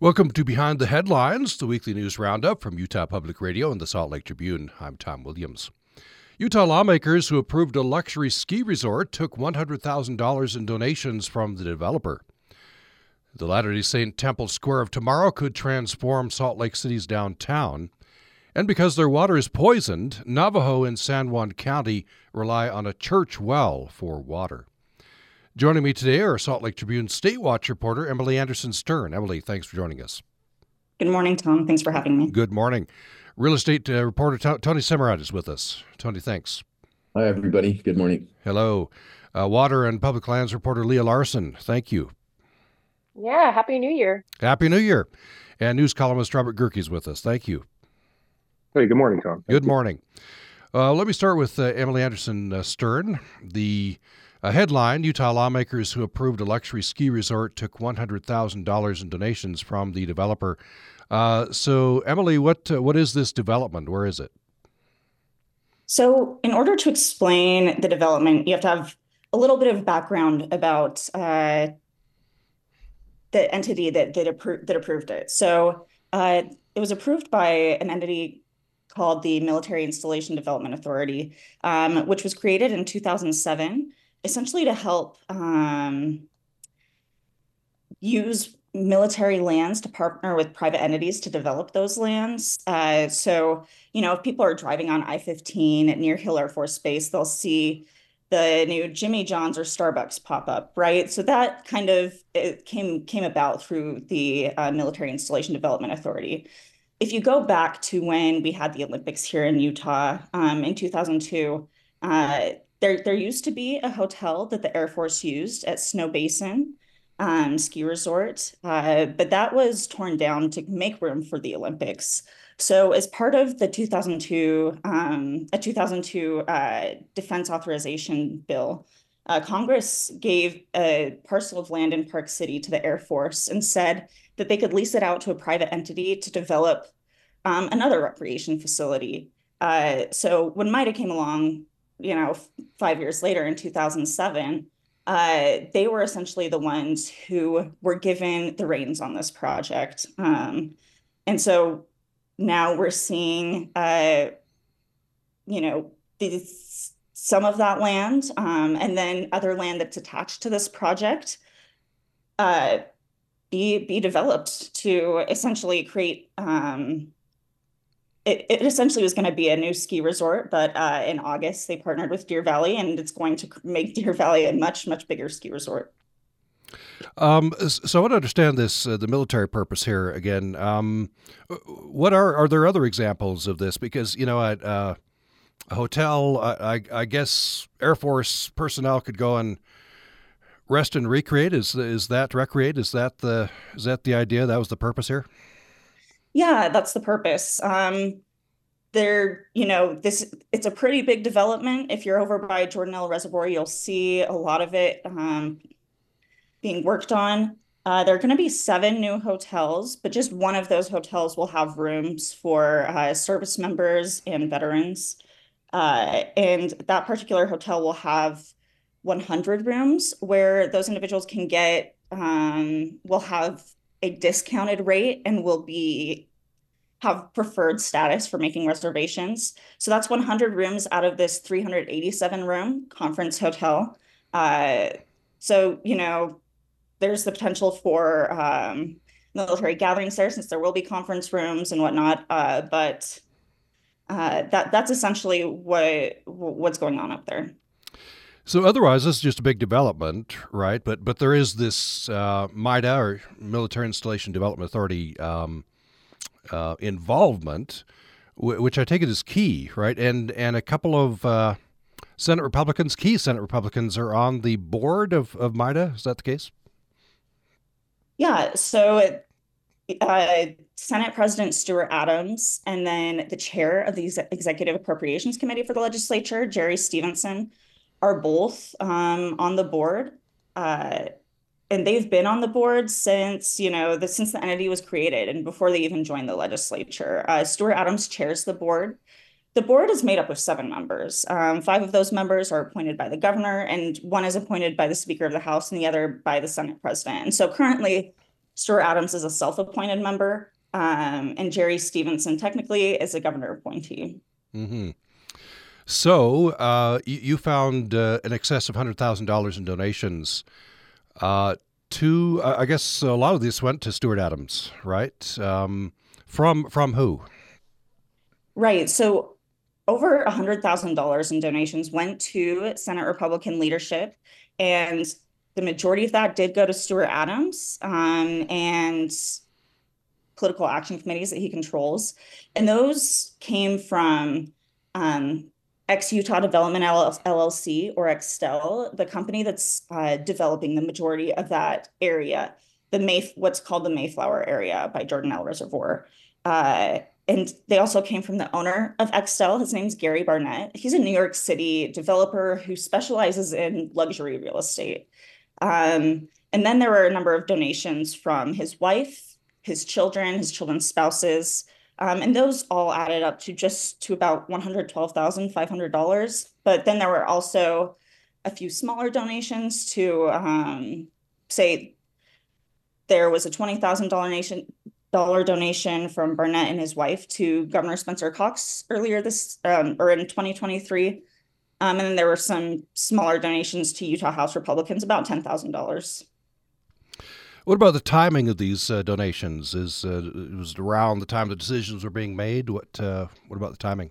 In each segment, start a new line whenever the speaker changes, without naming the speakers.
Welcome to Behind the Headlines, the weekly news roundup from Utah Public Radio and the Salt Lake Tribune. I'm Tom Williams. Utah lawmakers who approved a luxury ski resort took $100,000 in donations from the developer. The Latter day Saint Temple Square of tomorrow could transform Salt Lake City's downtown. And because their water is poisoned, Navajo and San Juan County rely on a church well for water. Joining me today are Salt Lake Tribune State Watch reporter Emily Anderson Stern. Emily, thanks for joining us.
Good morning, Tom. Thanks for having me.
Good morning. Real estate uh, reporter T- Tony Semerad is with us. Tony, thanks.
Hi, everybody. Good morning.
Hello. Uh, water and public lands reporter Leia Larsen. Thank you.
Yeah, Happy New Year.
Happy New Year. And news columnist Robert Gehrke is with us. Thank you.
Hey, good morning, Tom.
Good morning. Uh, let me start with uh, Emily Anderson uh, Stern. The a headline Utah lawmakers who approved a luxury ski resort took $100,000 in donations from the developer. Uh, so, Emily, what, uh, what is this development? Where is it?
So, in order to explain the development, you have to have a little bit of background about uh, the entity that that, appro- that approved it. So, uh, it was approved by an entity called the Military Installation Development Authority, um, which was created in 2007 essentially to help um, use military lands to partner with private entities to develop those lands. Uh, so, you know, if people are driving on I 15 near Hill Air Force Base, they'll see the new Jimmy John's or Starbucks pop up, right? So that kind of came came about through the uh, Military Installation Development Authority. If you go back to when we had the Olympics here in Utah um, in 2002, uh, there, there used to be a hotel that the Air Force used at Snowbasin um, Ski Resort, uh, but that was torn down to make room for the Olympics. So, as part of the 2002 um, a 2002 uh, Defense Authorization Bill, uh, Congress gave a parcel of land in Park City to the Air Force and said that they could lease it out to a private entity to develop um, another recreation facility. Uh, so when MIDA came along, you know, five years later in 2007, uh, they were essentially the ones who were given the reins on this project. Um, and so now we're seeing, uh, you know, these, some of that land um, and then other land that's attached to this project uh, be, be developed to essentially create um, it, it essentially was going to be a new ski resort, but uh, in August they partnered with Deer Valley, and it's going to make Deer Valley a much much bigger ski resort.
Um, so I want to understand this uh, the military purpose here again. Um, what are are there other examples of this? Because you know at uh, a hotel, I, I, guess Air Force personnel could go and rest and recreate. Is is that recreate? Is that the is that the idea? That was the purpose here.
Yeah, that's the purpose. Um, there, you know, this it's a pretty big development. If you're over by Jordanelle Reservoir, you'll see a lot of it um, being worked on. Uh, there are going to be seven new hotels, but just one of those hotels will have rooms for uh, service members and veterans. Uh, and that particular hotel will have 100 rooms where those individuals can get, um, will have a discounted rate and will be have preferred status for making reservations. So that's 100 rooms out of this 387 room conference hotel. Uh, so, you know, there's the potential for um, military gatherings there since there will be conference rooms and whatnot. Uh, but uh, that that's essentially what what's going on up there.
So otherwise, this is just a big development, right? But but there is this uh, MIDA or Military Installation Development Authority um, uh, involvement, w- which I take it is key, right? And and a couple of uh, Senate Republicans, key Senate Republicans, are on the board of of MIDA. Is that the case?
Yeah. So. Uh, Senate President Stuart Adams, and then the chair of the Executive Appropriations Committee for the legislature, Jerry Stevenson, are both um, on the board. Uh, and they've been on the board since you know the since the entity was created and before they even joined the legislature. Uh, Stuart Adams chairs the board. The board is made up of seven members. Um, five of those members are appointed by the governor, and one is appointed by the Speaker of the House, and the other by the Senate President. And so currently, Stuart Adams is a self-appointed member, um, and Jerry Stevenson technically is a governor appointee.
Mm-hmm. So uh, you, you, found uh, excess of hundred thousand dollars in donations. Uh, to I guess a lot of these went to Stuart Adams, right? Um, from from who?
Right. So over hundred thousand dollars in donations went to Senate Republican leadership, and the majority of that did go to Stuart Adams um, and political action committees that he controls, and those came from um, ex Utah Development LLC or Extell, the company that's uh, developing the majority of that area, the May what's called the Mayflower area by Jordanelle Reservoir. Uh, and they also came from the owner of Extell. His name's Gary Barnett. He's a New York City developer who specializes in luxury real estate. Um, and then there were a number of donations from his wife, his children, his children's spouses, um, and those all added up to just to about $112,500. But then there were also a few smaller donations to um, say there was a $20,000 donation dollar donation from Barnett and his wife to Governor Spencer Cox earlier this um, or in 2023. Um, and then there were some smaller donations to Utah House Republicans, about $10,000.
What about the timing of these uh, donations? Is uh, it was around the time the decisions were being made? What uh, what about the timing?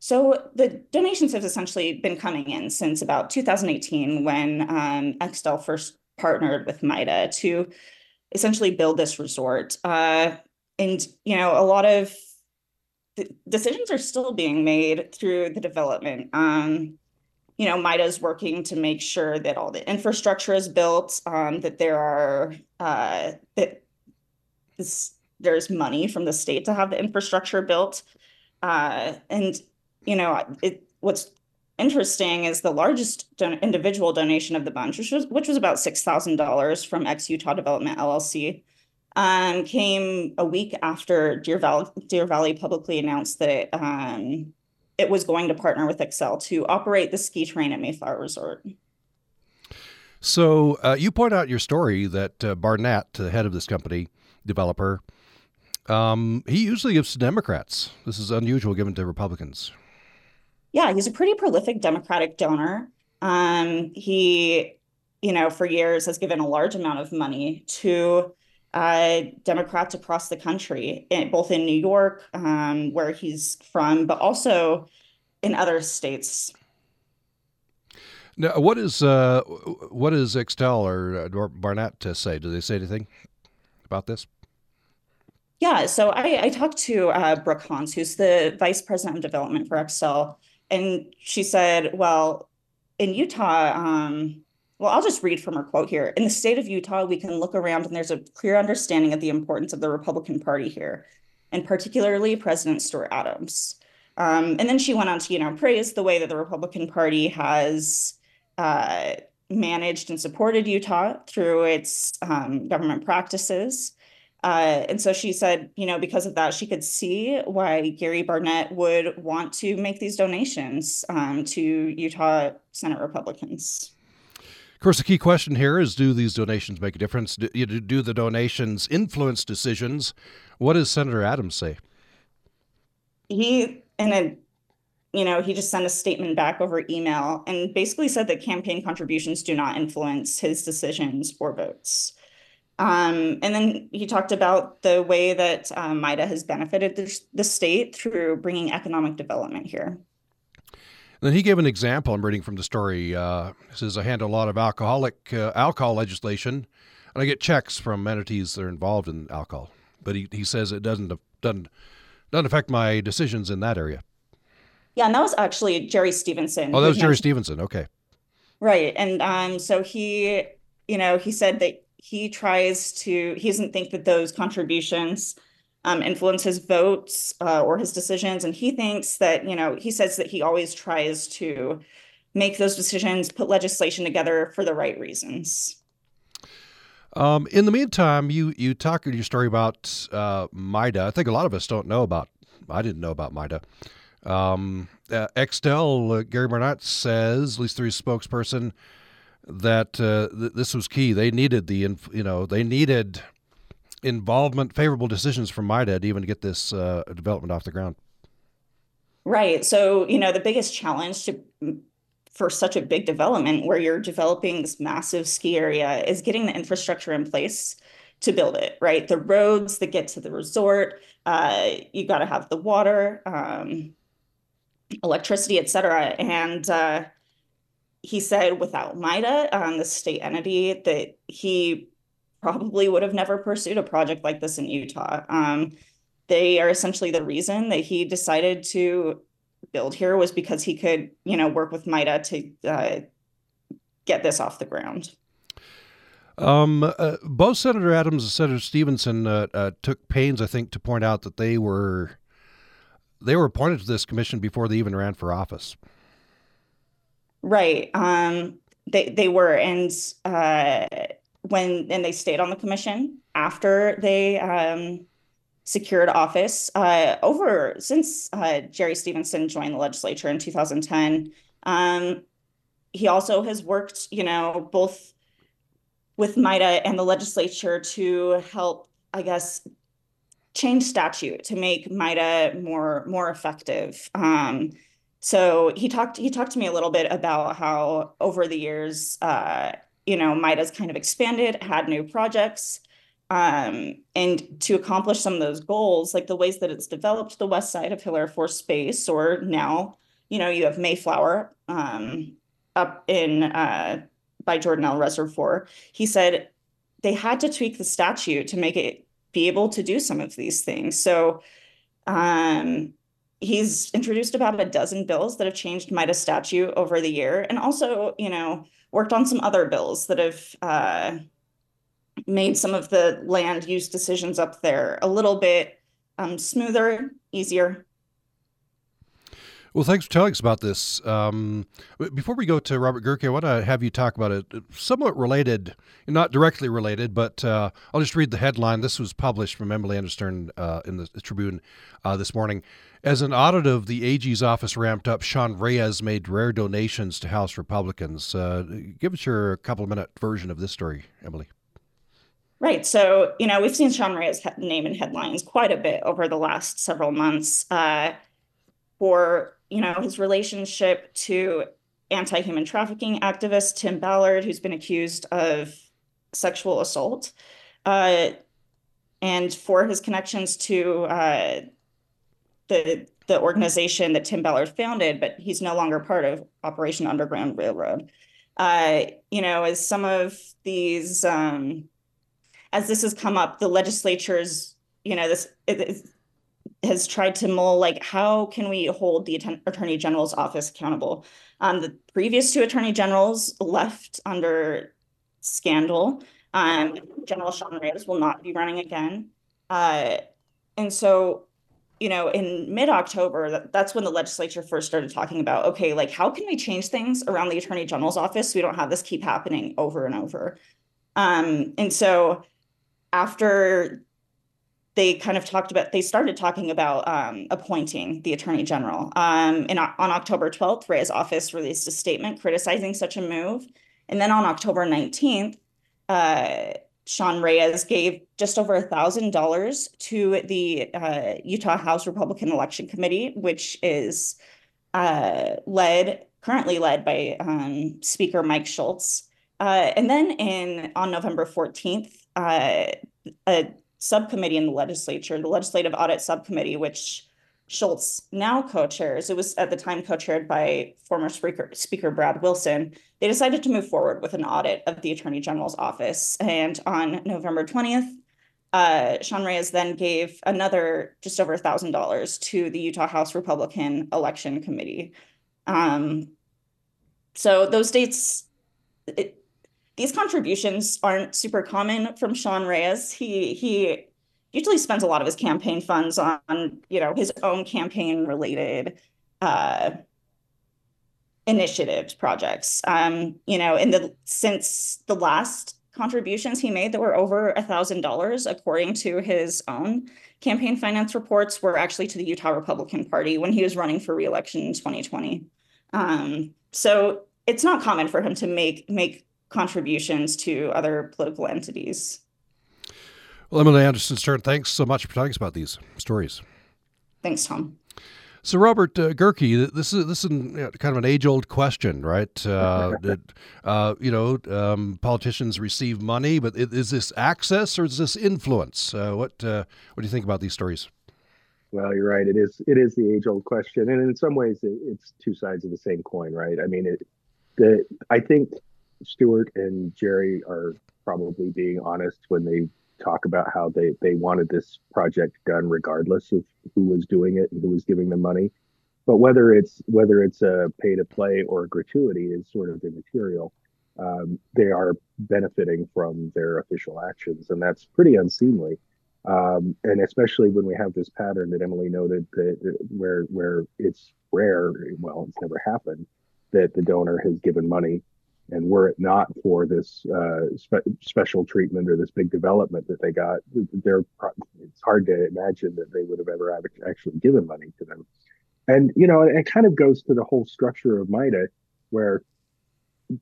So the donations have essentially been coming in since about 2018 when um, first partnered with MIDA to essentially build this resort. Uh, and you know, a lot of decisions are still being made through the development. Um, you know, MIDA is working to make sure that all the infrastructure is built, um, that there are uh, that this, there's money from the state to have the infrastructure built, uh, and you know, it, what's interesting is the largest don- individual donation of the bunch, which was which was about six thousand dollars from Ex Utah Development LLC, um, came a week after Deer Valley Deer Valley publicly announced that um, it was going to partner with Extell to operate the ski train at Mayflower Resort.
So uh, you point out your story that uh, Barnett, the head of this company, developer, um, he usually gives to Democrats. This is unusual given to Republicans.
Yeah, he's a pretty prolific Democratic donor. Um, he, you know, for years has given a large amount of money to uh, Democrats across the country, in, both in New York, um, where he's from, but also in other states.
Now, what is uh, what does Extell or, or Barnett to say? Do they say anything about this?
Yeah, so I, I talked to uh, Brooke Hans, who's the vice president of development for Extell, and she said, "Well, in Utah, um, well, I'll just read from her quote here. In the state of Utah, we can look around and there's a clear understanding of the importance of the Republican Party here, and particularly President Stuart Adams. Um, and then she went on to, you know, praise the way that the Republican Party has uh, managed and supported Utah through its um, government practices. Uh, and so she said, you know, because of that, she could see why Gary Barnett would want to make these donations um, to Utah Senate Republicans.
Of course, the key question here is do these donations make a difference? Do, do the donations influence decisions? What does Senator Adams say?
He, in a, you know, he just sent a statement back over email and basically said that campaign contributions do not influence his decisions or votes. Um, and then he talked about the way that um, MIDA has benefited the, the state through bringing economic development here.
Then he gave an example. I'm reading from the story. Uh, says I handle a lot of alcoholic uh, alcohol legislation, and I get checks from entities that are involved in alcohol. But he, he says it doesn't doesn't doesn't affect my decisions in that area.
Yeah, and that was actually Jerry Stevenson.
Oh, that was Jerry Stevenson. Okay.
Right, and um, so he, you know, he said that he tries to. He doesn't think that those contributions um, influence his votes uh, or his decisions. And he thinks that, you know, he says that he always tries to make those decisions, put legislation together for the right reasons.
Um, in the meantime, you you talk in your story about uh, MIDA. I think a lot of us don't know about. I didn't know about MIDA. Um, uh, Extell, uh, Gary Barnett says, at least through his spokesperson, that uh, th- this was key. They needed the you know they needed involvement, favorable decisions from MIDA to even get this uh, development off the ground.
Right. So you know the biggest challenge to for such a big development where you're developing this massive ski area is getting the infrastructure in place to build it right the roads that get to the resort uh, you got to have the water um, electricity cetera. and uh, he said without mida um, the state entity that he probably would have never pursued a project like this in utah um, they are essentially the reason that he decided to build here was because he could, you know, work with MIDA to uh, get this off the ground.
Um, uh, both Senator Adams and Senator Stevenson uh, uh, took pains, I think, to point out that they were they were appointed to this commission before they even ran for office.
Right. Um, they they were, and uh, when and they stayed on the commission after they um, secured office uh, over since uh, Jerry Stevenson joined the legislature in 2010. Um, he also has worked, you know, both with MIDA and the legislature to help, I guess, change statute to make MIDA more more effective. Um, so he talked he talked to me a little bit about how over the years, uh, you know, MIDA's kind of expanded, had new projects um, and to accomplish some of those goals, like the ways that it's developed the west side of Hill Air Force Base, or now, you know, you have Mayflower um, up in uh, by Jordanelle Reservoir. He said they had to tweak the statute to make it be able to do some of these things. So um, he's introduced about a dozen bills that have changed MIDA statute over the year, and also, you know, worked on some other bills that have. Uh, made some of the land use decisions up there a little bit um, smoother, easier.
Well, thanks for telling us about this. Um, before we go to Robert Gehrke, I want to have you talk about it, somewhat related, not directly related, but uh, I'll just read the headline. This was published from Emily Anderson uh, in the Tribune uh, this morning. As an audit of the AG's office ramped up, Sean Reyes made rare donations to House Republicans. Uh, give us your couple minute version of this story, Emily.
Right. So, you know, we've seen Sean Reyes' name in headlines quite a bit over the last several months uh, for, you know, his relationship to anti human trafficking activist Tim Ballard, who's been accused of sexual assault, uh, and for his connections to uh, the the organization that Tim Ballard founded, but he's no longer part of Operation Underground Railroad. Uh, you know, as some of these um, as this has come up, the legislature's, you know, this has tried to mull like how can we hold the attorney general's office accountable. Um, the previous two attorney generals left under scandal. Um, General Sean Reyes will not be running again. Uh, and so, you know, in mid October, that, that's when the legislature first started talking about okay, like how can we change things around the attorney general's office so we don't have this keep happening over and over. Um, and so after they kind of talked about they started talking about um, appointing the attorney general. Um, and on october 12th reyes office released a statement criticizing such a move. And then on october 19th uh, sean reyes gave just over a thousand dollars to the uh, utah house republican election committee which is uh, led currently led by um, speaker mike schultz. Uh, and then in on november 14th uh, a subcommittee in the legislature, the Legislative Audit Subcommittee, which Schultz now co-chairs. It was at the time co-chaired by former Speaker, Speaker Brad Wilson. They decided to move forward with an audit of the Attorney General's office. And on November 20th, uh, Sean Reyes then gave another just over thousand dollars to the Utah House Republican Election Committee. Um, so those dates, it, these contributions aren't super common from Sean Reyes. He he usually spends a lot of his campaign funds on you know his own campaign related uh, initiatives projects. Um, you know, in the since the last contributions he made that were over a thousand dollars, according to his own campaign finance reports, were actually to the Utah Republican Party when he was running for reelection in 2020. Um, so it's not common for him to make make contributions to other political entities.
Well, Emily Anderson Stern, thanks so much for telling us about these stories.
Thanks, Tom.
So, Robert uh, Gehrke, this is this is kind of an age-old question, right? Uh, did, uh, you know, um, politicians receive money, but is this access or is this influence? Uh, what uh, what do you think about these stories?
Well, you're right. It is it is the age-old question, and in some ways, it, it's two sides of the same coin, right? I mean, it, the I think Stuart and Jerry are probably being honest when they talk about how they they wanted this project done regardless of who was doing it and who was giving them money. But whether it's whether it's a pay to play or a gratuity is sort of immaterial. Um, they are benefiting from their official actions, and that's pretty unseemly. Um, and especially when we have this pattern that Emily noted that where where it's rare, well, it's never happened that the donor has given money and were it not for this uh, spe- special treatment or this big development that they got, they're it's hard to imagine that they would have ever actually given money to them. And you know, it kind of goes to the whole structure of MIDA, where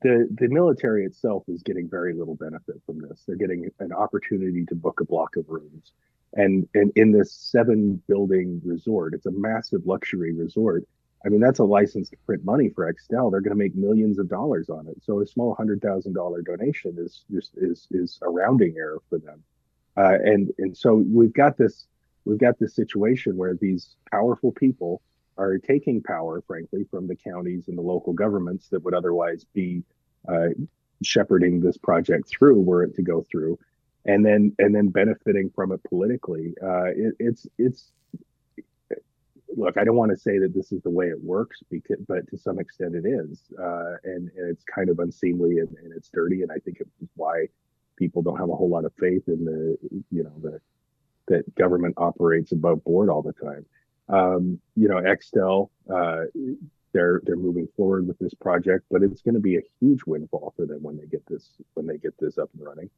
the the military itself is getting very little benefit from this. They're getting an opportunity to book a block of rooms, and and in this seven building resort, it's a massive luxury resort I mean, that's a license to print money for Extell. They're going to make millions of dollars on it. So a small hundred thousand dollar donation is just is is a rounding error for them. Uh, and and so we've got this we've got this situation where these powerful people are taking power, frankly, from the counties and the local governments that would otherwise be uh, shepherding this project through, were it to go through, and then and then benefiting from it politically. Uh, it, it's it's look, I don't want to say that this is the way it works, because, but to some extent it is, uh, and, and it's kind of unseemly and, and it's dirty, and I think it's why people don't have a whole lot of faith in the, you know, the that government operates above board all the time. Um, you know, Extell, uh, they're they're moving forward with this project, but it's going to be a huge windfall for them when they get this when they get this up and running.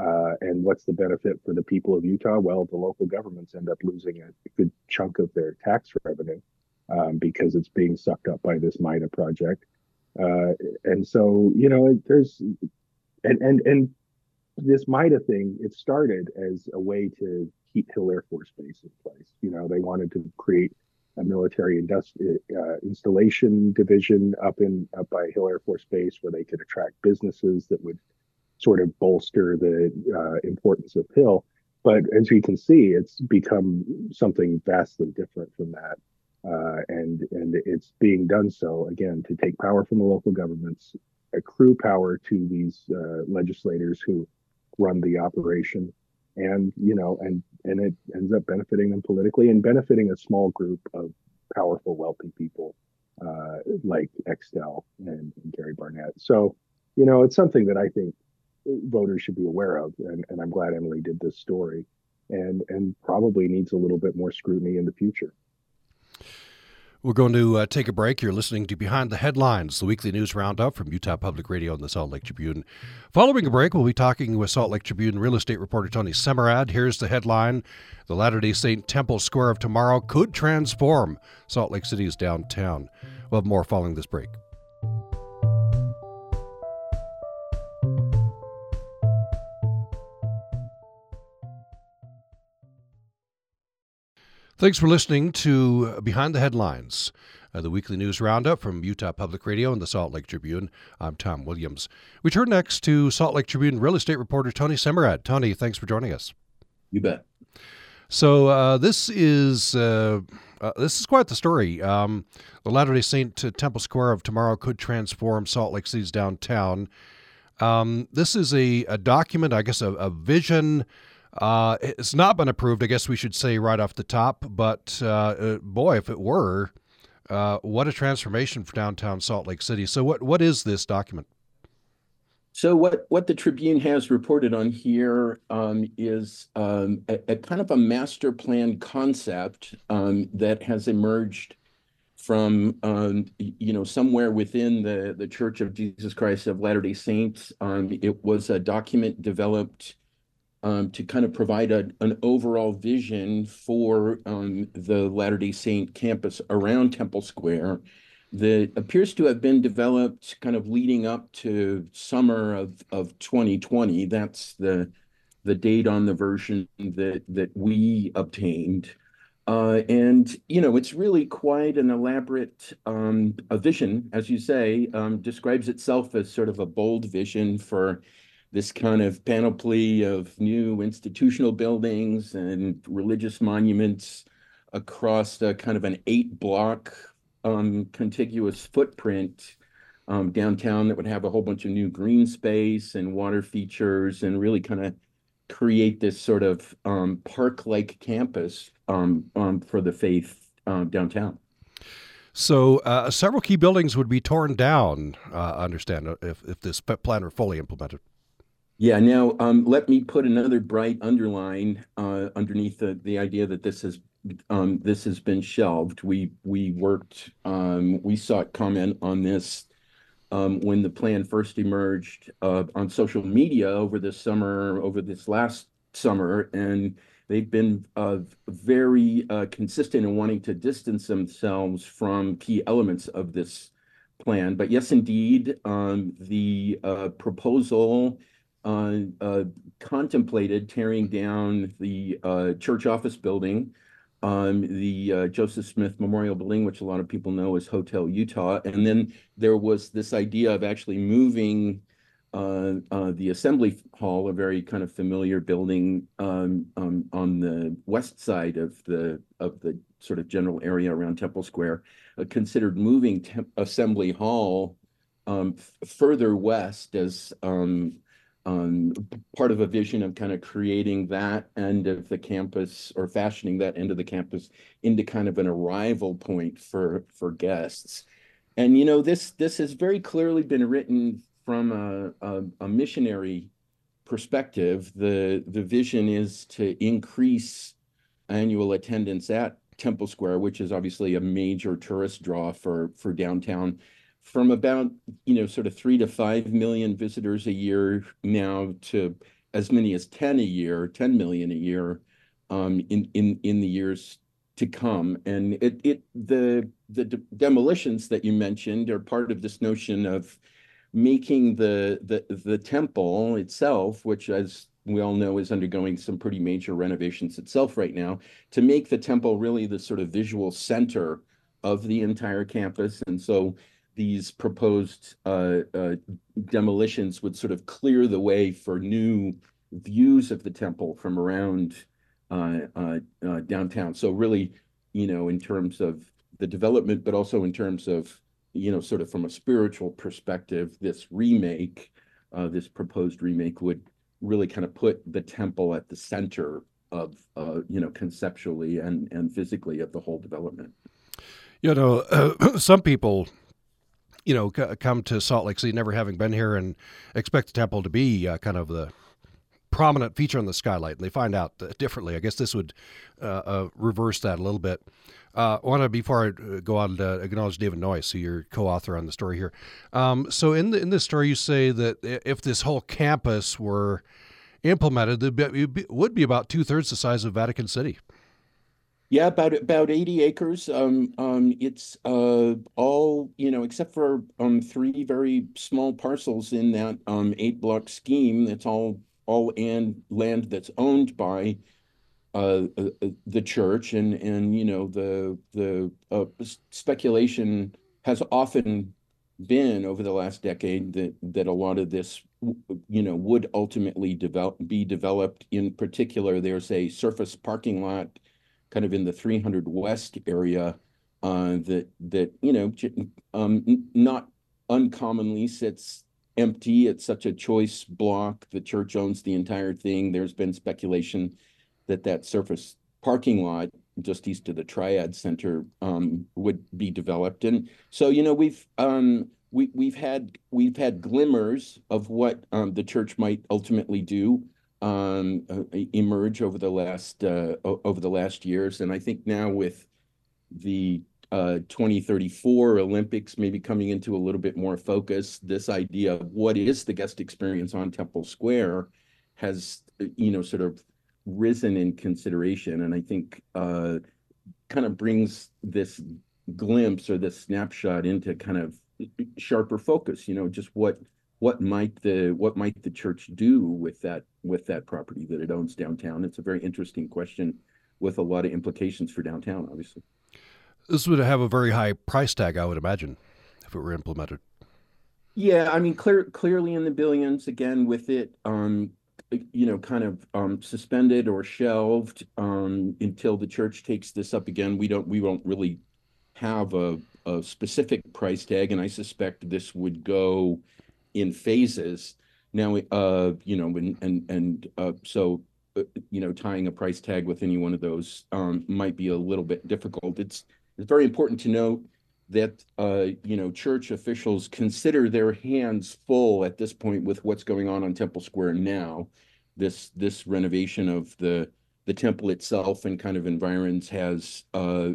Uh, and what's the benefit for the people of Utah? Well, the local governments end up losing a good chunk of their tax revenue um, because it's being sucked up by this MIDA project. Uh, and so, you know, there's and and and this MIDA thing. It started as a way to keep Hill Air Force Base in place. You know, they wanted to create a military industri- uh, installation division up in up by Hill Air Force Base where they could attract businesses that would sort of bolster the uh, importance of Hill. But as you can see, it's become something vastly different from that. Uh, and and it's being done so again to take power from the local governments, accrue power to these uh, legislators who run the operation, and you know, and and it ends up benefiting them politically and benefiting a small group of powerful, wealthy people uh, like Extell and, and Gary Barnett. So, you know, it's something that I think voters should be aware of. And, and I'm glad Emily did this story and, and probably needs a little bit more scrutiny in the future.
We're going to uh, take a break. You're listening to Behind the Headlines, the weekly news roundup from Utah Public Radio and the Salt Lake Tribune. Following a break, we'll be talking with Salt Lake Tribune real estate reporter Tony Semerad. Here's the headline The Latter day Saint Temple Square of tomorrow could transform Salt Lake City's downtown. We'll have more following this break. Thanks for listening to Behind the Headlines, uh, the weekly news roundup from Utah Public Radio and the Salt Lake Tribune. I'm Tom Williams. We turn next to Salt Lake Tribune real estate reporter Tony Semerad. Tony, thanks for joining us.
You bet.
So uh, this is uh, uh, this is quite the story. Um, the Latter Day Saint Temple Square of tomorrow could transform Salt Lake City's downtown. Um, this is a, a document, I guess, a, a vision uh, it's not been approved, I guess we should say right off the top. But uh, uh, boy, if it were, uh, what a transformation for downtown Salt Lake City. So, what what is this document?
So, what what the Tribune has reported on here um, is um, a, a, kind of a master plan concept um, that has emerged from um, you know somewhere within the the Church of Jesus Christ of Latter Day Saints. Um, it was a document developed um, to kind of provide a, an overall vision for um, the Latter-day Saint campus around Temple Square. that appears to have been developed kind of leading up to summer of, of 2020. That's the the date on the version that that we obtained. Uh, and you know, it's really quite an elaborate um, a vision, as you say, um, describes itself as sort of a bold vision for this kind of panoply of new institutional buildings and religious monuments across a kind of an eight block um, contiguous footprint um, downtown that would have a whole bunch of new green space and water features and really kind of create this sort of um, park-like campus um, um, for the faith uh, downtown.
So uh, several key buildings would be torn down. Uh, understand if if this plan were fully implemented.
Yeah. Now, um, let me put another bright underline uh, underneath the the idea that this has um, this has been shelved. We we worked, um, we sought comment on this um, when the plan first emerged uh, on social media over this summer, over this last summer, and they've been uh, very uh, consistent in wanting to distance themselves from key elements of this plan. But yes, indeed, um, the uh, proposal contemplated tearing down the church office building um, the uh, Joseph Smith Memorial Building, which a lot of people know as Hotel Utah. And then there was this idea of actually moving uh, uh, the Assembly Hall, a very kind of familiar building um, um, on the west side of the of the sort of general area around Temple Square, uh, considered moving Assembly Hall um, further west as um, part of a vision of kind of creating that end of the campus or fashioning that end of the campus into kind of an arrival point for for guests. And you know this this has very clearly been written from a, a, a missionary perspective. The the vision is to increase annual attendance at Temple Square, which is obviously a major tourist draw for for downtown from about you know sort of three to five million visitors a year now to as many as 10 a year 10 million a year um, in the years to come. And it it the the de demolitions that you mentioned are part of this notion of making the the the temple itself which as we all know is undergoing some pretty major renovations itself right now to make the temple really the sort of visual center of the entire campus. And so these proposed uh, uh, demolitions would sort of clear the way for new views of the temple from around uh, uh, uh, downtown. So really, you know, in terms of the development, but also in terms of, you know, sort of from a spiritual perspective, this remake, uh, this proposed remake would really kind of put the temple at the center of, you know, conceptually and and physically of the whole development.
You know, some people you know, c- come to Salt Lake City, never having been here, and expect the temple to be uh, kind of the prominent feature on the skylight, and they find out differently. I guess this would uh, uh, reverse that a little bit. Uh, I want to before I go on to acknowledge David Noyce, who you're co-author on the story here. Um, so in the in this story, you say that if this whole campus were implemented, it would be about two thirds the size of Vatican City.
Yeah, about about 80 acres. Um, um, it's uh, all, you know, except for um, three very small parcels in that um, eight block scheme. It's all all and land that's owned by uh, uh, uh, the church, and and you know the the uh, speculation has often been over the last decade that that a lot of this, you know, would ultimately develop be developed. In particular, there's a surface parking lot kind of in the 300 West area uh, that that you know um, not uncommonly sits empty. It's such a choice block. The church owns the entire thing. There's been speculation that that surface parking lot just east of the Triad Center um, would be developed. And so you know we've um, we we've had we've had glimmers of what um, the church might ultimately do um, uh, emerge over the last uh, over the last years, and I think now with the uh, 2034 Olympics maybe coming into a little bit more focus, this idea of what is the guest experience on Temple Square has you know sort of risen in consideration, and I think uh, kind of brings this glimpse or this snapshot into kind of sharper focus, you know, just what what might the what might the church do with that with that property that it owns downtown? It's a very interesting question with a lot of implications for downtown, obviously.
This would have a very high price tag, I would imagine, if it were implemented.
Yeah, I mean, clear, clearly in the billions again with it, um, you know, kind of um, suspended or shelved um, until the church takes this up again. We don't, we won't really have a, a specific price tag, and I suspect this would go in phases. Now, uh, you know, and and and uh, so uh, you know, tying a price tag with any one of those um, might be a little bit difficult. It's it's very important to note that uh, you know church officials consider their hands full at this point with what's going on on Temple Square now. This this renovation of the the temple itself and kind of environs has uh,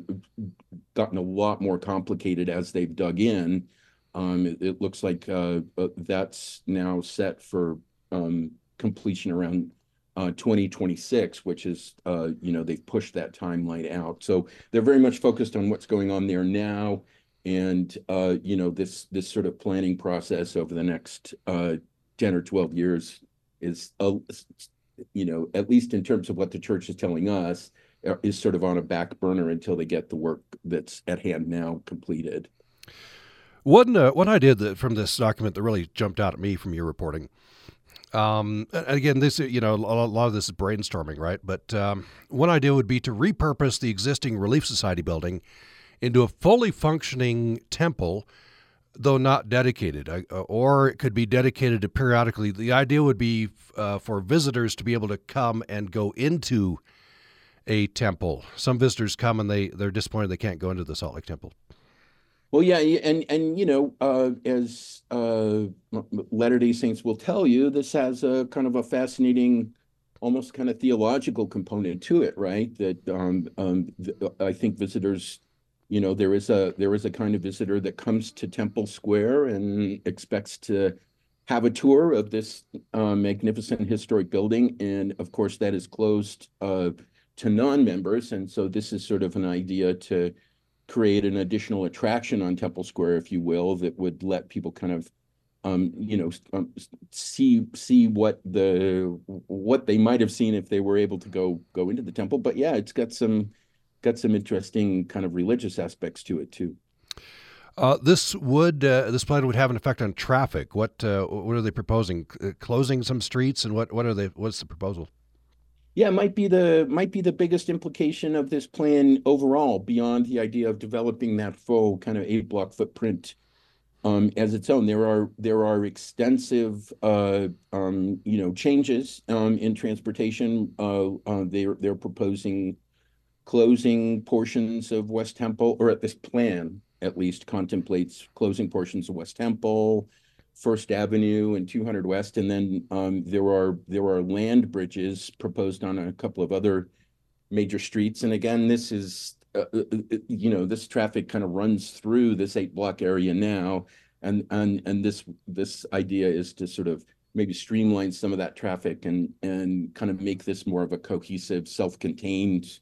gotten a lot more complicated as they've dug in. Um, it, it, looks like uh, uh that's now set for um, completion around uh, 2026, which is, uh, you know, they've pushed that timeline out. So they're very much focused on what's going on there now and uh, you know this this sort of planning process over the next uh, 10 or 12 years is you know at least in terms of what the church is telling us is sort of on a back burner until they get the work that's at hand now completed
one uh, one idea that from this document that really jumped out at me from your reporting um, again, this you know a lot of this is brainstorming, right? But um, one idea would be to repurpose the existing Relief Society building into a fully functioning temple, though not dedicated, uh, or it could be dedicated to periodically. The idea would be uh, for visitors to be able to come and go into a temple. Some visitors come and they they're disappointed they can't go into the Salt Lake Temple.
Well, yeah, and and you know, uh, as uh, Latter Day Saints will tell you, this has a kind of a fascinating, almost kind of theological component to it, right? That um, um, I think visitors you know there is a there is a kind of visitor that comes to Temple Square and expects to have a tour of this uh, magnificent historic building, and of course that is closed uh, to non-members, and so this is sort of an idea to create an additional attraction on Temple Square, if you will, that would let people kind of um, you know, um, see see what the what they might have seen if they were able to go go into the temple. But yeah, it's got some got some interesting kind of religious aspects to it too.
Uh, this would uh, this plan would have an effect on traffic. What uh, what are they proposing? Uh, closing some streets, and what what are they? What's the proposal?
Yeah, might be the might be the biggest implication of this plan overall, beyond the idea of developing that full kind of eight block footprint um, as its own. There are there are extensive uh, um, you know changes um, in transportation. Uh, they're they're proposing closing portions of West Temple, or at this plan at least contemplates closing portions of West Temple, First Avenue, and 200 West, and then um, there are there are land bridges proposed on a couple of other major streets. And again, this is uh, uh, uh you know this traffic kind of runs through this eight block area now, and and and this this idea is to sort of maybe streamline some of that traffic and and kind of make this more of a cohesive, self-contained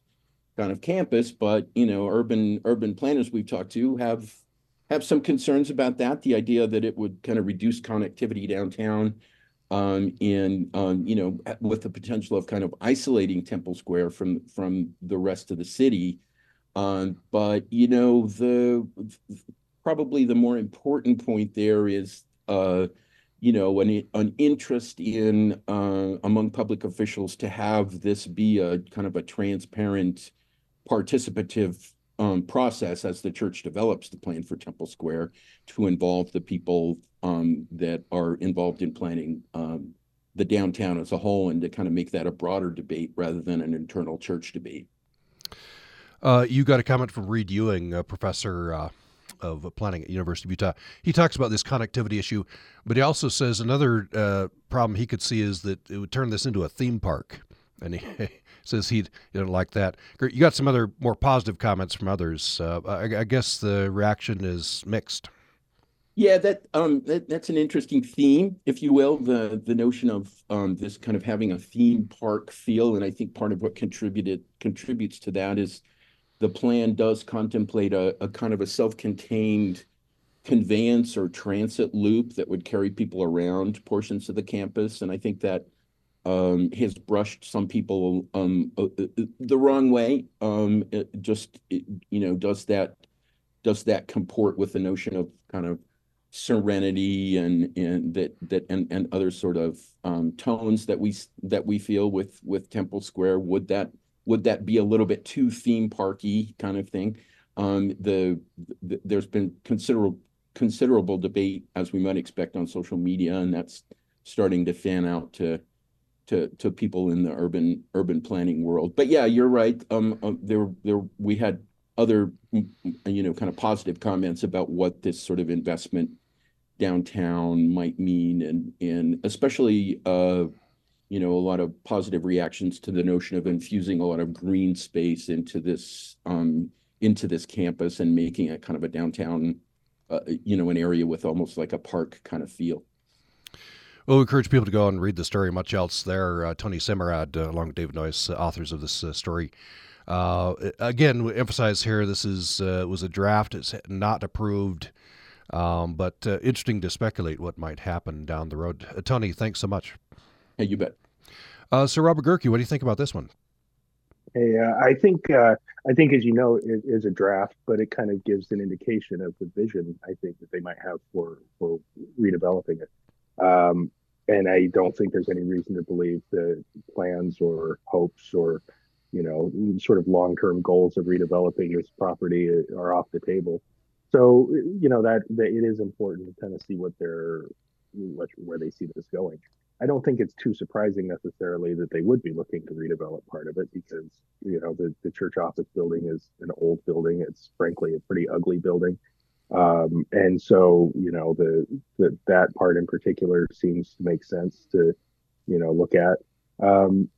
kind of campus, but you know, urban urban planners we've talked to have have some concerns about that. The idea that it would kind of reduce connectivity downtown, um, and um, you know, with the potential of kind of isolating Temple Square from from the rest of the city. Um, but you know, the probably the more important point there is uh, you know, an, an interest in uh, among public officials to have this be a kind of a transparent participative um, process as the church develops the plan for Temple Square to involve the people um, that are involved in planning um, the downtown as a whole and to kind of make that a broader debate rather than an internal church debate.
Uh, you got a comment from Reid Ewing, a professor uh, of planning at University of Utah. He talks about this connectivity issue, but he also says another uh, problem he could see is that it would turn this into a theme park. And he, says he didn't like that. You got some other more positive comments from others. Uh, I, I, guess the reaction is mixed.
Yeah, that um that, that's an interesting theme, if you will, the the notion of um this kind of having a theme park feel, and I think part of what contributed contributes to that is the plan does contemplate a, a kind of a self-contained conveyance or transit loop that would carry people around portions of the campus. And I think that um, has brushed some people um, uh, uh, the wrong way. Um, just, it, you know, does that does that comport with the notion of kind of serenity and and that that and and other sort of um, tones that we that we feel with with Temple Square? Would that would that be a little bit too theme parky kind of thing? Um, the, the there's been considerable considerable debate as we might expect on social media, and that's starting to fan out to to to people in the urban urban planning world. But yeah, you're right. Um, uh, there there we had other you know kind of positive comments about what this sort of investment downtown might mean, and and especially uh, you know a lot of positive reactions to the notion of infusing a lot of green space into this um, into this campus and making it kind of a downtown uh, you know an area with almost like a park kind of feel.
Well, we encourage people to go and read the story. Much else there. Uh, Tony Semerad, uh, along with David Noyce, uh, authors of this uh, story. Uh, again, we emphasize here this is uh, was a draft. It's not approved, um, but interesting to speculate what might happen down the road. Tony, thanks so much.
Hey, you bet.
Sir Robert Gehrke, what do you think about this one?
Hey, I think I think, as you know, it is a draft, but it kind of gives an indication of the vision I think that they might have for for redeveloping it. Um, and I don't think there's any reason to believe the plans or hopes or, you know, sort of long-term goals of redeveloping this property are off the table. So, you know, that, that it is important to kind of see what they're, what, where they see this going. I don't think it's too surprising necessarily that they would be looking to redevelop part of it because, you know, the, the church office building is an old building. It's frankly a pretty ugly building. Um, and so, you know, the, the that part in particular seems to make sense to, you know, look at. Um,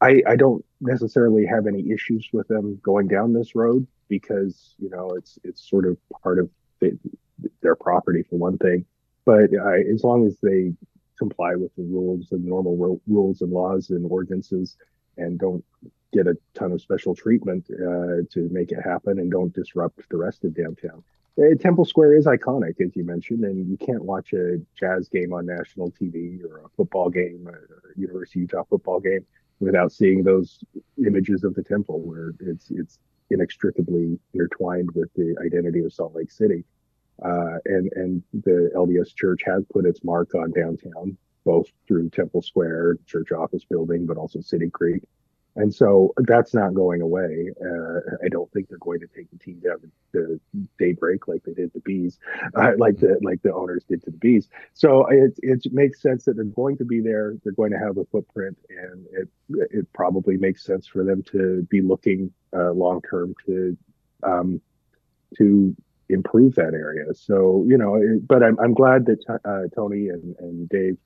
I, I don't necessarily have any issues with them going down this road because you know it's it's sort of part of the, their property for one thing. But as long as they comply with the rules and normal ro- rules and laws and ordinances and don't get a ton of special treatment uh, to make it happen and don't disrupt the rest of downtown. Uh, Temple Square is iconic, as you mentioned, and you can't watch a jazz game on national TV or a football game, a University of Utah football game, without seeing those images of the temple, where it's it's inextricably intertwined with the identity of Salt Lake City. Uh, and and the LDS Church has put its mark on downtown, both through Temple Square, church office building, but also City Creek and so that's not going away. Uh, I don't think they're going to take the team down to daybreak like they did the bees, uh, like the like the owners did to the bees. So it it makes sense that they're going to be there. They're going to have a footprint, and it it probably makes sense for them to be looking uh, long term to um, to improve that area. So you know, it, but I'm I'm glad that uh, Tony and and Dave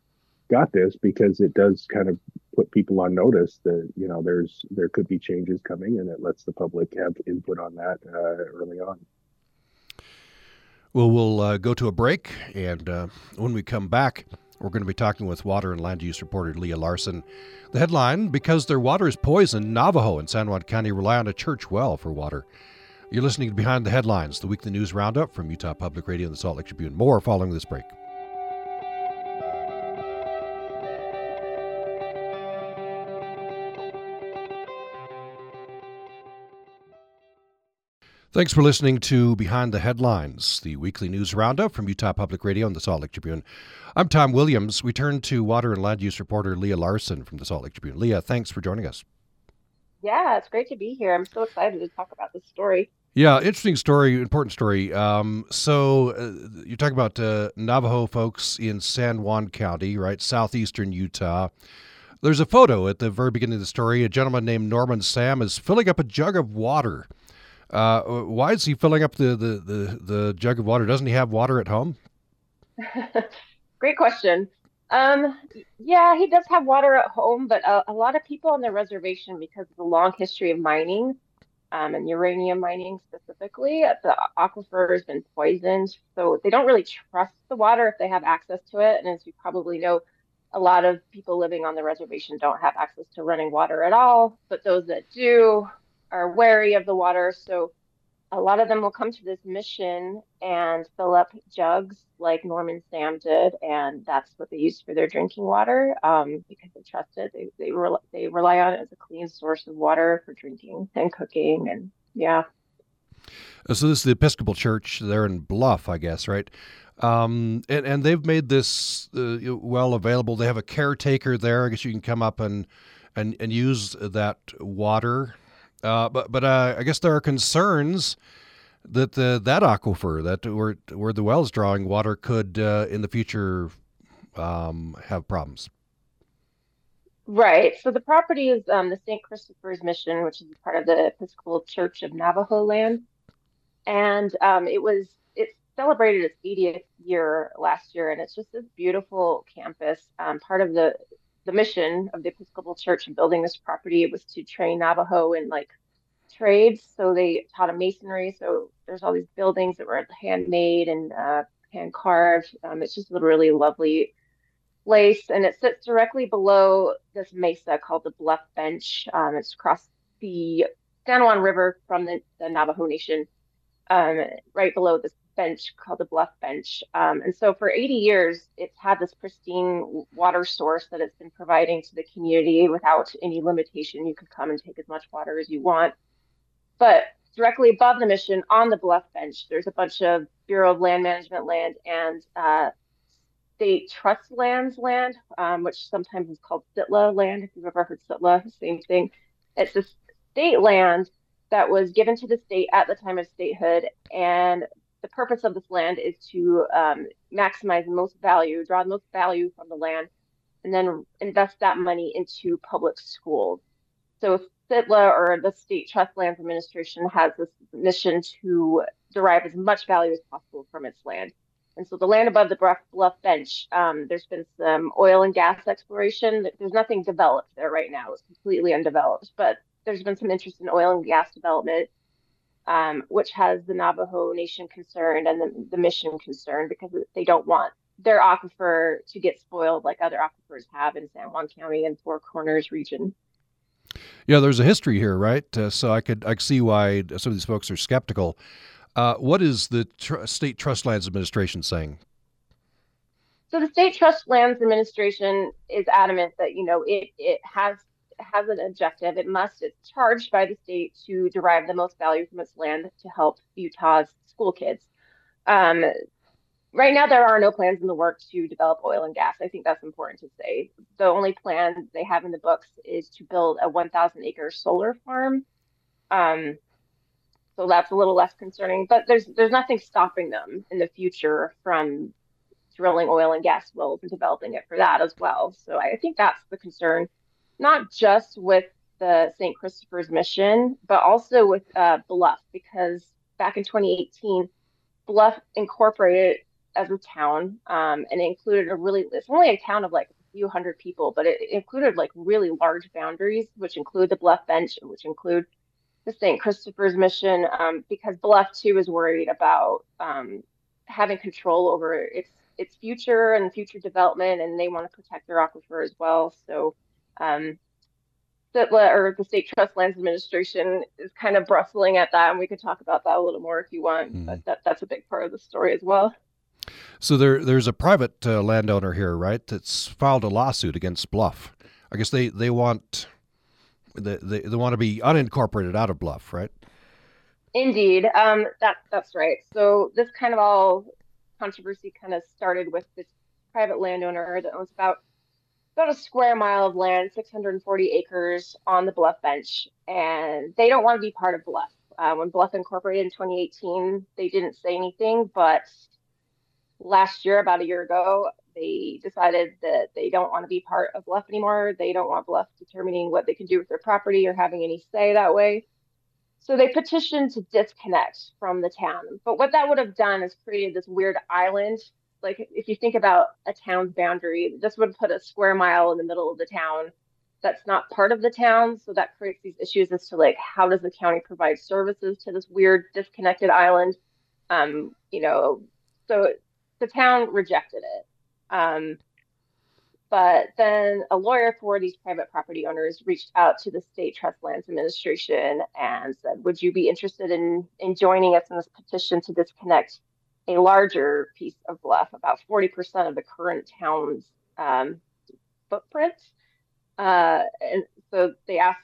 got this because it does kind of put people on notice that you know there's there could be changes coming and it lets the public have input on that uh, early on.
Well we'll uh, go to a break and uh, when we come back we're going to be talking with water and land use reporter Leia Larsen. The headline because their water is poison navajo and san juan county rely on a church well for water. You're listening to behind the headlines the weekly news roundup from utah public radio and the salt lake tribune. More following this break Thanks for listening to Behind the Headlines, the weekly news roundup from Utah Public Radio and the Salt Lake Tribune. I'm Tom Williams. We turn to water and land use reporter Leia Larsen from the Salt Lake Tribune. Leia, thanks for joining us.
Yeah, it's great to be here. I'm so excited to talk about this story.
Yeah, interesting story, important story. Um, so uh, you talk about uh, Navajo folks in San Juan County, right, southeastern Utah. There's a photo at the very beginning of the story. A gentleman named Norman Sam is filling up a jug of water uh, why is he filling up the, the, the, the, jug of water? Doesn't he have water at home?
Great question. Um, yeah, he does have water at home, but a, a, lot of people on the reservation, because of the long history of mining um, and uranium mining specifically, the aquifer has been poisoned. So they don't really trust the water if they have access to it. And as you probably know, a lot of people living on the reservation don't have access to running water at all. But those that do, are wary of the water. So a lot of them will come to this mission and fill up jugs like Norman Sam did, and that's what they use for their drinking water um, because they trust it. They they, re- they rely on it as a clean source of water for drinking and cooking, and yeah.
Uh, so this is the Episcopal Church there in Bluff, I guess, right? Um, and and they've made this uh, well available. They have a caretaker there. I guess you can come up and and and use that water uh, but but uh, I guess there are concerns that the, that aquifer that where where the well's drawing water could uh, in the future um, have problems.
Right. So the property is um, the St. Christopher's Mission, which is part of the Episcopal Church of Navajo Land, and um, it was it celebrated its 80th year last year, and it's just this beautiful campus. Um, part of the the mission of the Episcopal Church in building this property was to train Navajo in like trades. So they taught them masonry. So there's all these buildings that were handmade and uh, hand carved. Um, it's just a really lovely place, and it sits directly below this mesa called the Bluff Bench. Um, it's across the San Juan River from the, the Navajo Nation, um, right below this bench called the Bluff Bench. Um, and so for 80 years, it's had this pristine water source that it's been providing to the community without any limitation. You could come and take as much water as you want. But directly above the mission on the Bluff Bench, there's a bunch of Bureau of Land Management land and uh, state trust lands land, um, which sometimes is called SITLA land. If you've ever heard SITLA, same thing. It's a state land that was given to the state at the time of statehood, and the purpose of this land is to um, maximize the most value, draw the most value from the land, and then invest that money into public schools. So SITLA or the State Trust Lands Administration has this mission to derive as much value as possible from its land. And so the land above the Bluff, Bluff Bench, um, there's been some oil and gas exploration. There's nothing developed there right now. It's completely undeveloped, but there's been some interest in oil and gas development um, which has the Navajo Nation concerned and the, the mission concerned because they don't want their aquifer to get spoiled like other aquifers have in San Juan County and Four Corners region.
Yeah, there's a history here, right? Uh, so I could I could see why some of these folks are skeptical. Uh, what is the tr- State Trust Lands Administration saying?
So the State Trust Lands Administration is adamant that you know it it has has an objective. It must, it's charged by the state to derive the most value from its land to help Utah's school kids. Um, right now, there are no plans in the works to develop oil and gas. I think that's important to say. The only plan they have in the books is to build a 1,000 acre solar farm. Um, so that's a little less concerning, but there's there's nothing stopping them in the future from drilling oil and gas wells and developing it for that as well. So I think that's the concern not just with the St. Christopher's mission, but also with uh, Bluff, because back in 2018, Bluff incorporated as a town, um, and it included a really, it's only a town of like a few hundred people, but it included like really large boundaries, which include the Bluff Bench, which include the St. Christopher's mission, um, because Bluff too is worried about um, having control over its its future and future development, and they want to protect their aquifer as well. So um, SITLA or the State Trust Lands Administration is kind of bristling at that, and we could talk about that a little more if you want. Mm. But that, that's a big part of the story as well.
So there, there's a private uh, landowner here, right? That's filed a lawsuit against Bluff. I guess they, they want they, they, they want to be unincorporated out of Bluff, right?
Indeed, um, that that's right. So this kind of all controversy kind of started with this private landowner that owns about about a square mile of land, 640 acres on the Bluff Bench, and they don't want to be part of Bluff. Uh, when Bluff incorporated in 2018, they didn't say anything, but last year, about a year ago, they decided that they don't want to be part of Bluff anymore. They don't want Bluff determining what they can do with their property or having any say that way. So they petitioned to disconnect from the town. But what that would have done is created this weird island like if you think about a town's boundary, this would put a square mile in the middle of the town that's not part of the town. So that creates these issues as to like how does the county provide services to this weird disconnected island? Um, you know, so the town rejected it. Um, but then a lawyer for these private property owners reached out to the state trust lands administration and said, "Would you be interested in in joining us in this petition to disconnect a larger piece of bluff, about 40% of the current town's um, footprint?" Uh, and so they asked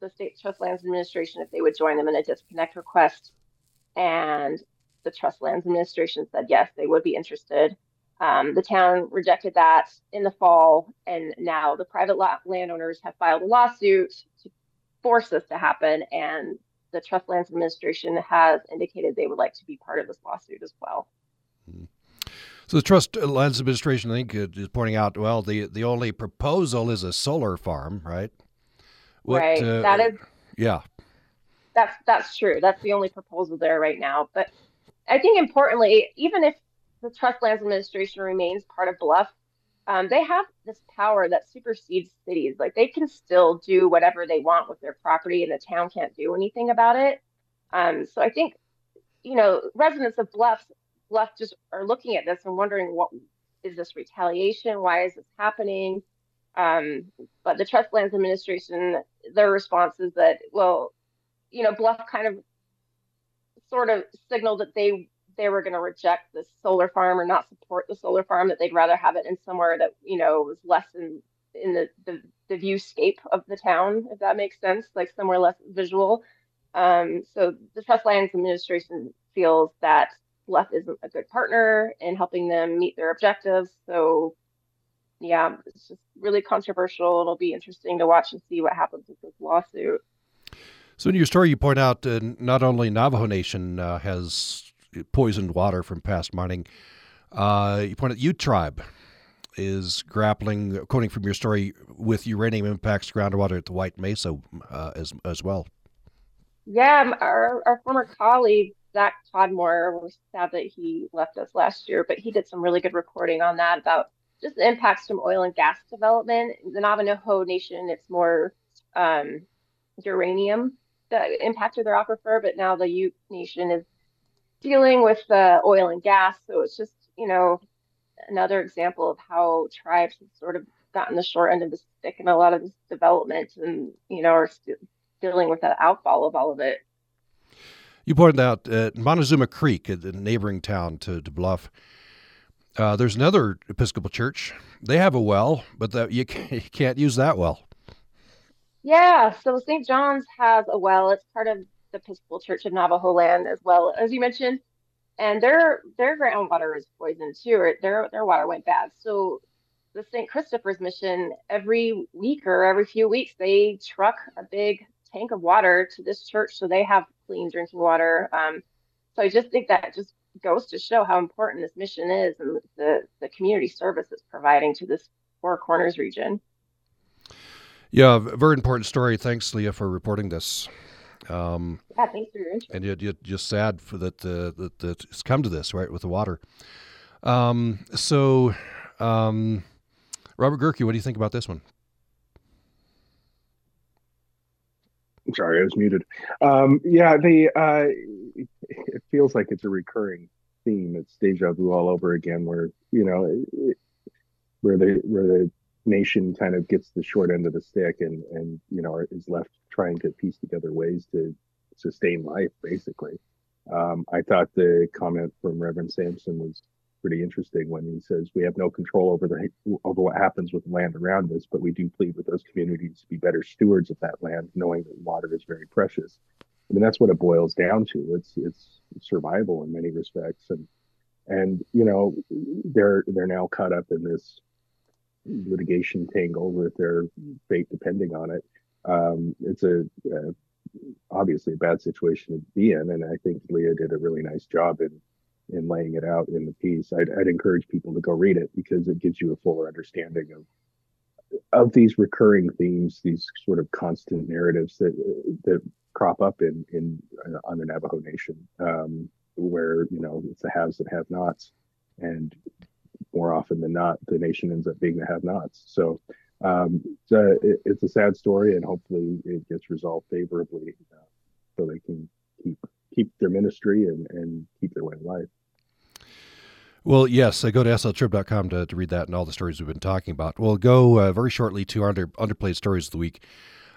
the state trust lands administration if they would join them in a disconnect request, and the trust lands administration said yes, they would be interested. Um, the town rejected that in the fall, and now the private landowners have filed a lawsuit to force this to happen. And the Trust Lands Administration has indicated they would like to be part of this lawsuit as well.
So the Trust Lands Administration, I think, is pointing out, well, the the only proposal is a solar farm, right?
What, right. Uh, that is.
Yeah.
That's that's true. That's the only proposal there right now. But I think importantly, even if the Trust Lands Administration remains part of Bluff, um, they have this power that supersedes cities. Like they can still do whatever they want with their property, and the town can't do anything about it. Um, so I think, you know, residents of Bluff, Bluff just are looking at this and wondering what is this retaliation? Why is this happening? Um, but the Trust Lands Administration, their response is that, well, you know, Bluff kind of sort of signaled that they they were going to reject the solar farm or not support the solar farm, that they'd rather have it in somewhere that, you know, was less in, in the, the, the viewscape of the town, if that makes sense, like somewhere less visual. Um, so the Trust Lands Administration feels that left isn't a good partner in helping them meet their objectives. So yeah, it's just really controversial. It'll be interesting to watch and see what happens with this lawsuit.
So in your story, you point out uh, not only Navajo Nation uh, has poisoned water from past mining. Uh, you point out Ute Tribe is grappling, quoting from your story, with uranium impacts groundwater at the White Mesa uh, as as well.
Yeah, our, our former colleague Zak Podmore, we're sad that he left us last year, but he did some really good reporting on that about just the impacts from oil and gas development. The Navajo Nation, it's more um, uranium that impacted their aquifer, but now the Ute Nation is dealing with the oil and gas. So it's just, you know, another example of how tribes have sort of gotten the short end of the stick in a lot of this development and, you know, are dealing with the outfall of all of it.
You pointed out uh, Montezuma Creek, the neighboring town to, to Bluff. Uh, there's another Episcopal church. They have a well, but the, you, can't, you can't use that well.
Yeah, so St. John's has a well. It's part of the Episcopal Church of Navajo Land as well, as you mentioned. And their their groundwater is poisoned too, their their water went bad. So the St. Christopher's mission every week or every few weeks they truck a big tank of water to this church so they have clean drinking water. Um, so I just think that just goes to show how important this mission is and the the community service it's providing to this Four Corners region.
Yeah, very important story. Thanks, Leia, for reporting this.
Um, yeah, thanks for your interest.
And you're, you're just sad for that, uh, that, that it's come to this, right, with the water. Um, so, um, Robert Gehrke, what do you think about this one?
I'm sorry, I was muted. Um, yeah, the uh, it feels like it's a recurring theme. It's deja vu all over again, where you know, it, where the where the nation kind of gets the short end of the stick and and you know is left trying to piece together ways to sustain life basically. Um, i thought the comment from reverend sampson was pretty interesting when he says we have no control over the over what happens with the land around us but we do plead with those communities to be better stewards of that land knowing that water is very precious. I mean that's what it boils down to. It's it's survival in many respects. And and you know they're they're now caught up in this litigation tangle with their fate depending on it. Um, it's a uh, obviously a bad situation to be in, and I think Leia did a really nice job in in laying it out in the piece. I'd, I'd encourage people to go read it because it gives you a fuller understanding of of these recurring themes, these sort of constant narratives that that crop up in in uh, on the Navajo Nation, um, where you know it's the haves and have-nots, and more often than not, the nation ends up being the have-nots. So um, it's, a, it's a sad story, and hopefully it gets resolved favorably, uh, so they can keep keep their ministry and and keep their way of life.
Well, yes, go to sltrib.com to, to read that and all the stories we've been talking about. We'll go uh, very shortly to our under, underplayed stories of the week.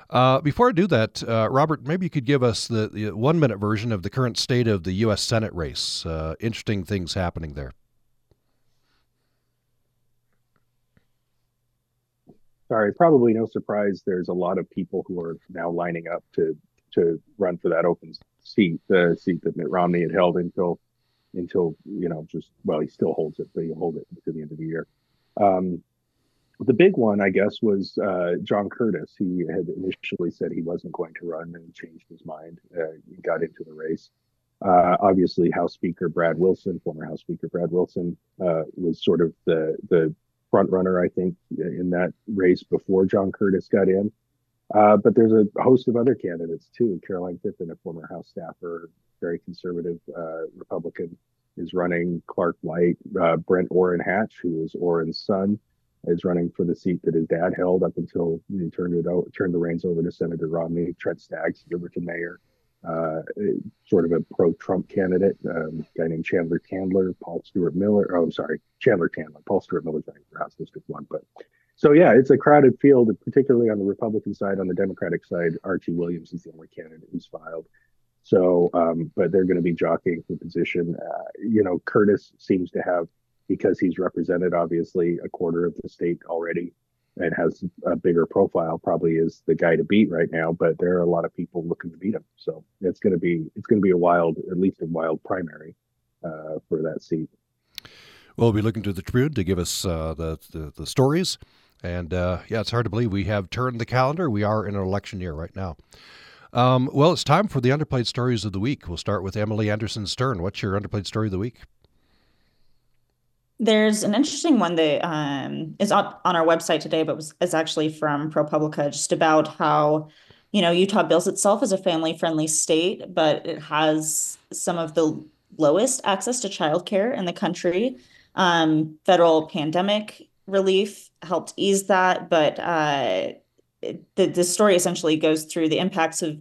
Uh, before I do that, uh, Robert, maybe you could give us the, the, one minute version of the current state of the U.S. Senate race. Uh, interesting things happening there.
Sorry, probably no surprise. There's a lot of people who are now lining up to to run for that open seat, the seat that Mitt Romney had held until until you know just well he still holds it, but he'll hold it to the end of the year. Um, the big one, I guess, was uh, John Curtis. He had initially said he wasn't going to run and changed his mind. Uh, he got into the race. Uh, obviously, House Speaker Brad Wilson, former House Speaker Brad Wilson, uh, was sort of the the front runner, I think, in that race before John Curtis got in. Uh, but there's a host of other candidates too. Carolyn Phippen, a former House staffer, very conservative uh, Republican, is running. Clark White, Brent Orrin Hatch, who is Orrin's son is running for the seat that his dad held up until he turned it out, turned the reins over to Senator Romney. Trent Staggs, Riverton mayor, uh, sort of a pro-Trump candidate, um, guy named Chandler Candler, Paul Stewart Miller. Oh, I'm sorry, Chandler Tandler. Paul Stewart Miller's running for House District One, but so yeah, it's a crowded field, particularly on the Republican side. On the Democratic side, Archie Williams is the only candidate who's filed. So, um, but they're going to be jockeying for position. Uh, you know, Curtis seems to have because he's represented obviously a quarter of the state already and has a bigger profile probably is the guy to beat right now but there are a lot of people looking to beat him. So it's going to be it's going to be a wild at least a wild primary uh, for that seat
we'll be looking to the tribune to give us uh, the, the, the stories. And uh, yeah it's hard to believe we have turned the calendar. We are in an election year right now. Um, well it's time for the underplayed stories of the week. We'll start with emily anderson stern. What's your underplayed story of the week
there's an interesting one that um, is on, our website today, but was, is actually from ProPublica, just about how, you know, Utah bills itself as a family friendly state, but it has some of the lowest access to childcare in the country. Um, federal pandemic relief helped ease that, but uh, the, the story essentially goes through the impacts of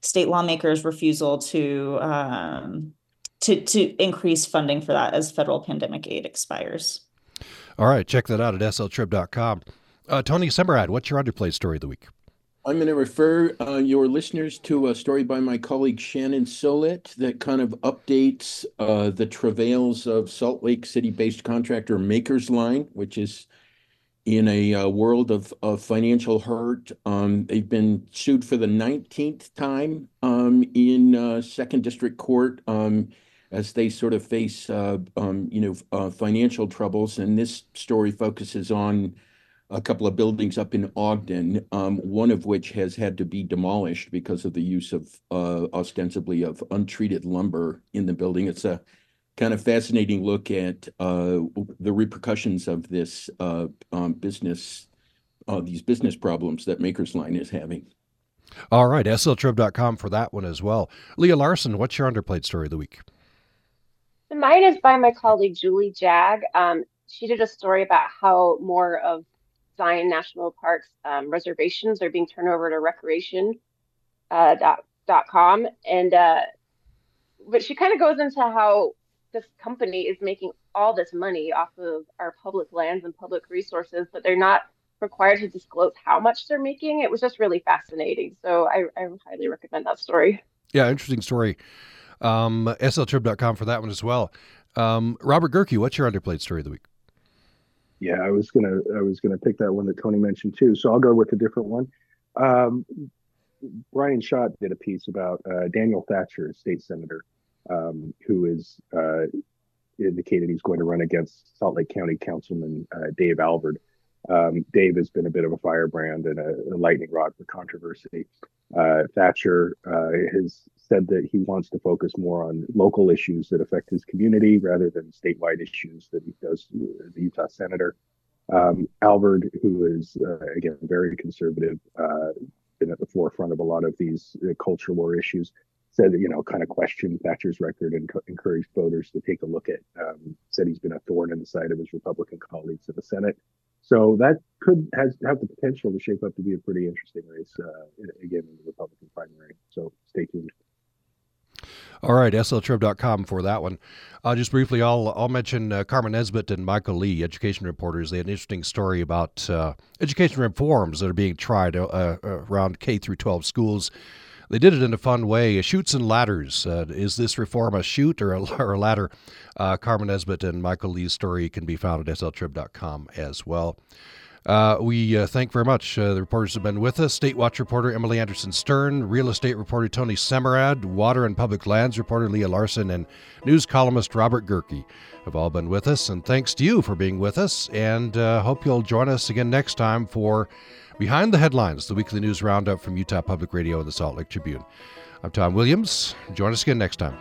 state lawmakers' refusal to um, to to increase funding for that as federal pandemic aid expires.
All right, check that out at sltrib.com. Uh, Tony Semerad, what's your underplay story of the week?
I'm going to refer uh, your listeners to a story by my colleague Shannon Sollitt that kind of updates uh, the travails of Salt Lake City based contractor Makers Line, which is in a uh, world of, of financial hurt. Um, they've been sued for the 19th time um, in uh, Second District Court. Um, as they sort of face, uh, um, you know, uh, financial troubles. And this story focuses on a couple of buildings up in Ogden, um, one of which has had to be demolished because of the use of uh, ostensibly of untreated lumber in the building. It's a kind of fascinating look at uh, the repercussions of this uh, um, business, uh, these business problems that Makers Line is having.
All right, sltrib.com for that one as well. Leia Larsen, what's your underplayed story of the week?
Mine is by my colleague Julie Jag. Um, she did a story about how more of Zion National Park's um, reservations are being turned over to recreation uh, dot, dot com. And uh, but she kind of goes into how this company is making all this money off of our public lands and public resources, but they're not required to disclose how much they're making. It was just really fascinating. So I, I highly recommend that story.
Yeah, interesting story. Um, sltrib.com for that one as well. Um, Robert Gehrke, what's your underplayed story of the week?
Yeah, I was gonna I was gonna pick that one that Tony mentioned too. So I'll go with a different one. Um, Bryan Schott did a piece about uh, Daniel Thatcher, state senator, um, who is uh, indicated he's going to run against Salt Lake County Councilman uh, Dave Alvord. Um, Dave has been a bit of a firebrand and a, a lightning rod for controversy. Uh, Thatcher uh, has said that he wants to focus more on local issues that affect his community rather than statewide issues that he does as the Utah senator. Um, Alvord, who is uh, again very conservative, uh, been at the forefront of a lot of these uh, culture war issues, said you know kind of questioned Thatcher's record and co- encouraged voters to take a look at. Um, said he's been a thorn in the side of his Republican colleagues in the Senate. So that could has have the potential to shape up to be a pretty interesting race uh, again in the Republican primary. So stay tuned.
All right, sltrib.com for that one. Uh, just briefly, I'll I'll mention uh, Carmen Nesbitt and Michael Lee, education reporters. They had an interesting story about uh, education reforms that are being tried uh, uh, around K through 12 schools. They did it in a fun way. Chutes and ladders. Uh, is this reform a chute or a, or a ladder? Carmen Nesbitt and Michael Lee's story can be found at sltrib.com as well. Uh, we uh, thank very much. Uh, the reporters have been with us. State Watch reporter Emily Anderson Stern, real estate reporter Tony Semerad, water and public lands reporter Leia Larsen, and news columnist Robert Gehrke have all been with us. And thanks to you for being with us. And uh, hope you'll join us again next time for Behind the Headlines, the weekly news roundup from Utah Public Radio and the Salt Lake Tribune. I'm Tom Williams. Join us again next time.